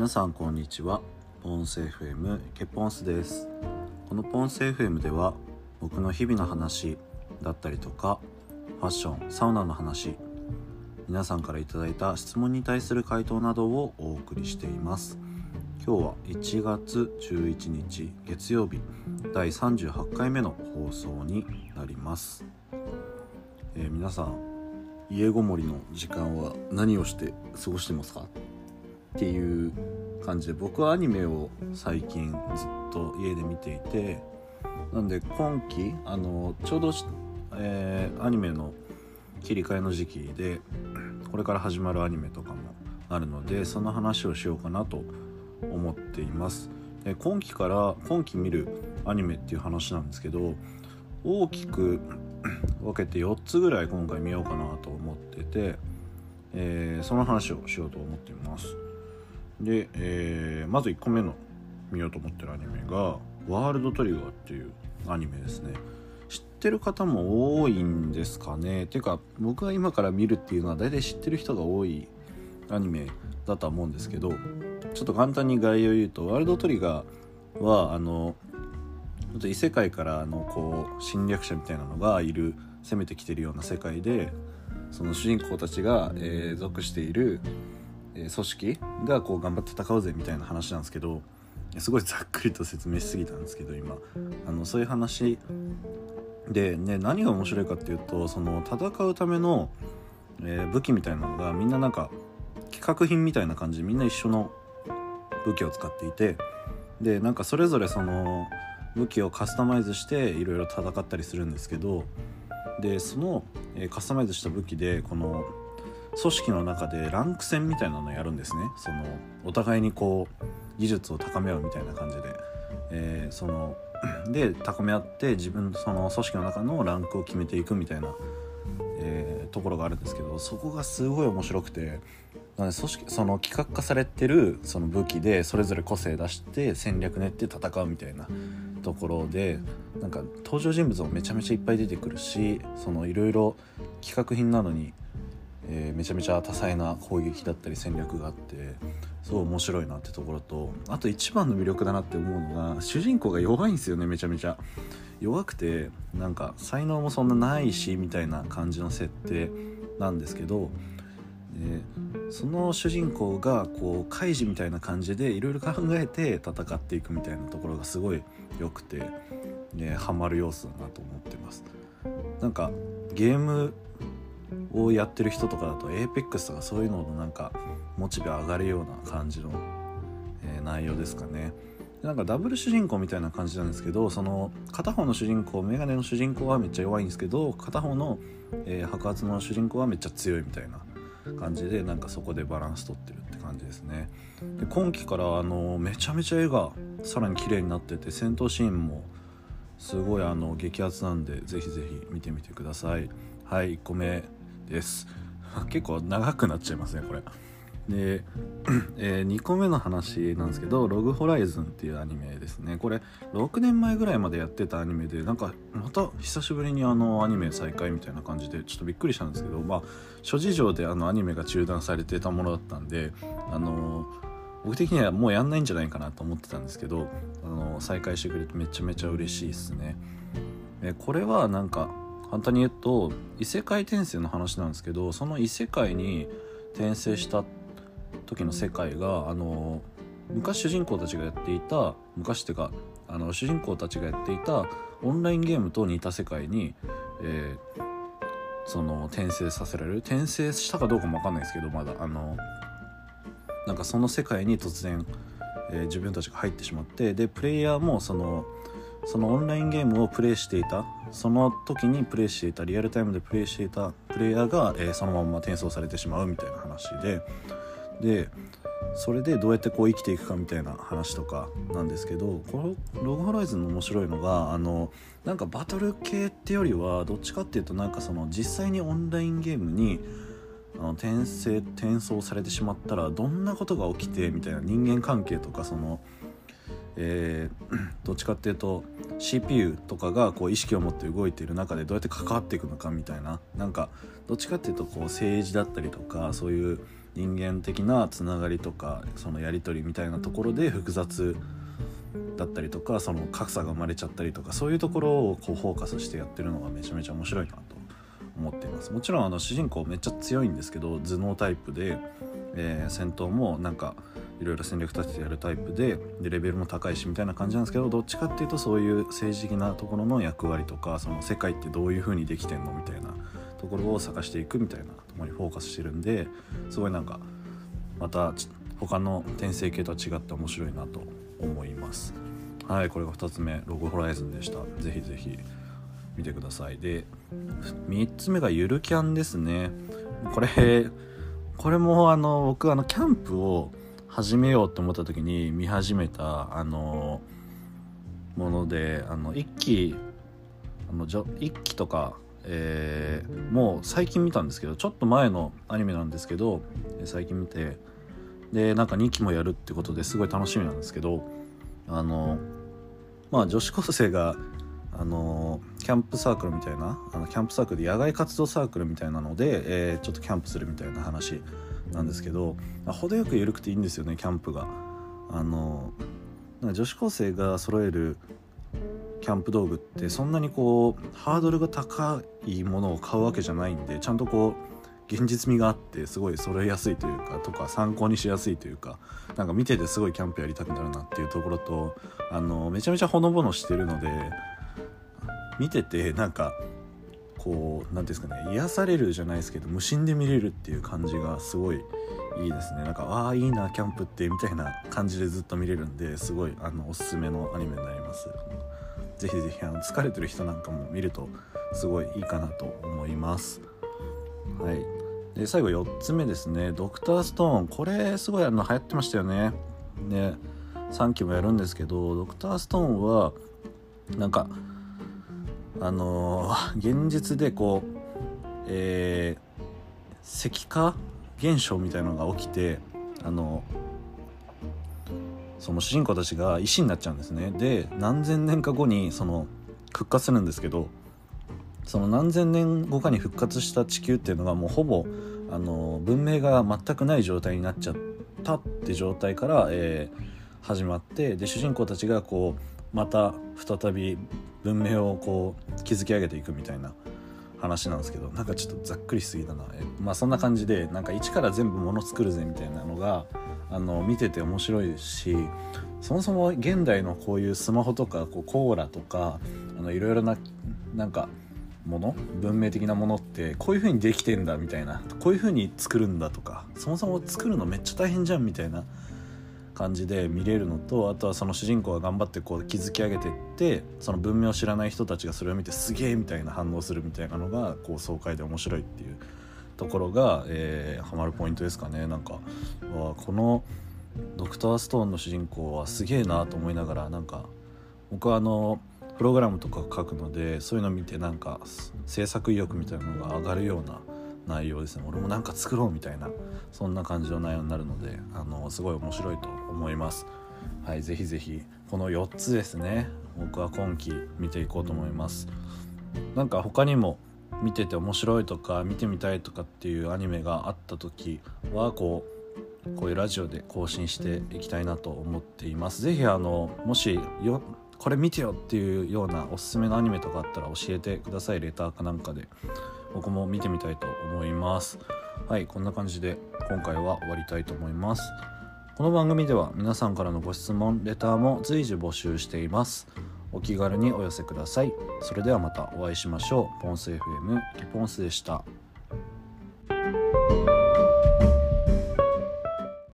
皆さんこんにちは。ポンス FM ケポンスです。このポンス FM では僕の日々の話だったりとかファッションサウナの話皆さんから頂いた質問に対する回答などをお送りしています。今日は1月11日月曜日第38回目の放送になります、えー、皆さん家ごもりの時間は何をして過ごしてますか？っていう感じで僕はアニメを最近ずっと家で見ていてなんで今期あのちょうど、えー、アニメの切り替えの時期でこれから始まるアニメとかもあるのでその話をしようかなと思っています。で今期から今期見るアニメっていう話なんですけど大きく 分けて4つぐらい今回見ようかなと思ってて、えー、その話をしようと思っています。で、えー、まず1個目の見ようと思ってるアニメが「ワールドトリガー」っていうアニメですね。知ってる方も多いんですかね。ていうか僕が今から見るっていうのは大体知ってる人が多いアニメだとは思うんですけどちょっと簡単に概要を言うとワールドトリガーはあの異世界からのこう侵略者みたいなのがいる攻めてきてるような世界でその主人公たちが、えー、属している組織がこう頑張って戦うぜみたいな話なんですけどすごいざっくりと説明しすぎたんですけど今。あのそういう話で、ね、何が面白いかっていうとその戦うための、えー、武器みたいなのがみんななんか企画品みたいな感じでみんな一緒の武器を使っていてでなんかそれぞれその武器をカスタマイズしていろいろ戦ったりするんですけどでその、えー、カスタマイズした武器でこの組織の中でランク戦みたいなのをやるんですね。そのお互いにこう技術を高め合うみたいな感じで、えー、その で高め合って自分その組織の中のランクを決めていくみたいな、えー、ところがあるんですけどそこがすごい面白くてなので組織その企画化されてるその武器でそれぞれ個性出して戦略練って戦うみたいなところでなんか登場人物もめちゃめちゃいっぱい出てくるしそのいろいろ企画品なのにえー、めちゃめちゃ多彩な攻撃だったり戦略があってすごい面白いなってところとあと一番の魅力だなって思うのが主人公が弱いんですよねめちゃめちゃ。弱くてなんか才能もそんなないしみたいな感じの設定なんですけど、えー、その主人公がこうカイジみたいな感じでいろいろ考えて戦っていくみたいなところがすごい良くて、ね、ハマる要素だなと思ってます。なんかゲームをやってる人とかだと APEX とかそういうののなんかモチベ上がるような感じの、え、内容ですかね。なんかダブル主人公みたいな感じなんですけどその片方の主人公メガネの主人公はめっちゃ弱いんですけど片方の、えー、白髪の主人公はめっちゃ強いみたいな感じでなんかそこでバランス取ってるって感じですね。で今期からあのめちゃめちゃ絵がさらに綺麗になってて戦闘シーンもすごいあの激アツなんでぜひぜひ見てみてください。はい1個目。です。結構長くなっちゃいますねこれ。で、えー、2個目の話なんですけど「ログホライズン」っていうアニメですね。これ6年前ぐらいまでやってたアニメでなんかまた久しぶりにあのアニメ再開みたいな感じでちょっとびっくりしたんですけどまあ諸事情であのアニメが中断されてたものだったんであの僕的にはもうやんないんじゃないかなと思ってたんですけどあの再開してくれてめちゃめちゃ嬉しいですね。えこれはなんか簡単に言うと異世界転生の話なんですけどその異世界に転生した時の世界があの昔主人公たちがやっていた昔っていうかあの主人公たちがやっていたオンラインゲームと似た世界に、えー、その転生させられる。転生したかどうかも分かんないですけどまだ。あのなんかその世界に突然、えー、自分たちが入ってしまってでプレイヤーもそのそのオンラインゲームをプレイしていたその時にプレイしていたリアルタイムでプレイしていたプレイヤーが、えー、そのまま転送されてしまうみたいな話ででそれでどうやってこう生きていくかみたいな話とかなんですけどこのログホライズンの面白いのがあのなんかバトル系ってよりはどっちかっていうとなんかその実際にオンラインゲームにあの転生転送されてしまったらどんなことが起きてみたいな人間関係とかそのえー、どっちかっていうと CPU とかがこう意識を持って動いている中でどうやって関わっていくのかみたいななんかどっちかっていうとこう政治だったりとかそういう人間的なつながりとかそのやり取りみたいなところで複雑だったりとかその格差が生まれちゃったりとかそういうところをこうフォーカスしてやってるのがめちゃめちゃ面白いなと思っています。もちろんあの主人公めっちゃ強いんですけど頭脳タイプで、えー、戦闘もなんかいろいろ戦略立ててやるタイプででレベルも高いしみたいな感じなんですけどどっちかっていうとそういう政治的なところの役割とかその世界ってどういう風にできてんのみたいなところを探していくみたいなところにフォーカスしてるんですごいなんかまた他の転生系とは違って面白いなと思います。はいこれが2つ目ログホライズンでした。ぜひぜひ見てください。で3つ目がゆるキャンですね。これこれもあの僕あのキャンプを始めようと思った時に見始めたあのものであの一期あの一期とか、えー、もう最近見たんですけどちょっと前のアニメなんですけど最近見てでなんか2期もやるってことですごい楽しみなんですけどあのまあ女子高生があのキャンプサークルみたいなあのキャンプサークルで野外活動サークルみたいなので、えー、ちょっとキャンプするみたいな話なんですけど程よく緩くていいんですよねキャンプが。あの女子高生が揃えるキャンプ道具ってそんなにこうハードルが高いものを買うわけじゃないんでちゃんとこう現実味があってすごい揃えやすいというかとか参考にしやすいというかなんか見ててすごいキャンプやりたくなるなっていうところとあのめちゃめちゃほのぼのしてるので見ててなんかこう何ていうんですかね癒されるじゃないですけど無心で見れるっていう感じがすごいいいですね。なんかああいいなキャンプってみたいな感じでずっと見れるんですごいあのおすすめのアニメになります。ぜひぜひあの疲れてる人なんかも見るとすごいいいかなと思います。はい。で最後4つ目ですね。ドクターストーン。これすごいあの流行ってましたよね。ね3期もやるんですけどドクターストーンはなんかあの、現実でこう、えー、石化現象みたいなのが起きてあのその主人公たちが石になっちゃうんですね。で何千年か後にその復活するんですけどその何千年後かに復活した地球っていうのがもうほぼあの文明が全くない状態になっちゃったって状態から、えー、始まってで主人公たちがこうまた再び文明をこう築き上げていくみたいな話なんですけどなんかちょっとざっくりしすぎだな。えまあそんな感じでなんか一から全部もの作るぜみたいなのがあの見てて面白いですしそもそも現代のこういうスマホとかこうコーラとかあのいろいろななんかもの文明的なものってこういう風にできてんだみたいなこういう風に作るんだとかそもそも作るのめっちゃ大変じゃんみたいな感じで見れるのとあとはその主人公が頑張ってこう築き上げてってその文明を知らない人たちがそれを見てすげえみたいな反応するみたいなのがこう爽快で面白いっていうところが、えー、ハマるポイントですかね。なんかわこのドクターストーンの主人公はすげえなと思いながらなんか僕はあのプログラムとか書くのでそういうの見てなんか制作意欲みたいなのが上がるような内容ですね。俺もなんか作ろうみたいなそんな感じの内容になるのであのすごい面白いと思います。はいぜひぜひこの4つですね。僕は今期見ていこうと思います。なんか他にも見てて面白いとか見てみたいとかっていうアニメがあった時はこうこういうラジオで更新していきたいなと思っています。是非あのもしよこれ見てよっていうようなおすすめのアニメとかあったら教えてください。レターかなんかで。僕も見てみたいと思います。はいこんな感じで今回は終わりたいと思います。この番組では皆さんからのご質問レターも随時募集しています。お気軽にお寄せください。それではまたお会いしましょう。ポンス FM リポンスでした。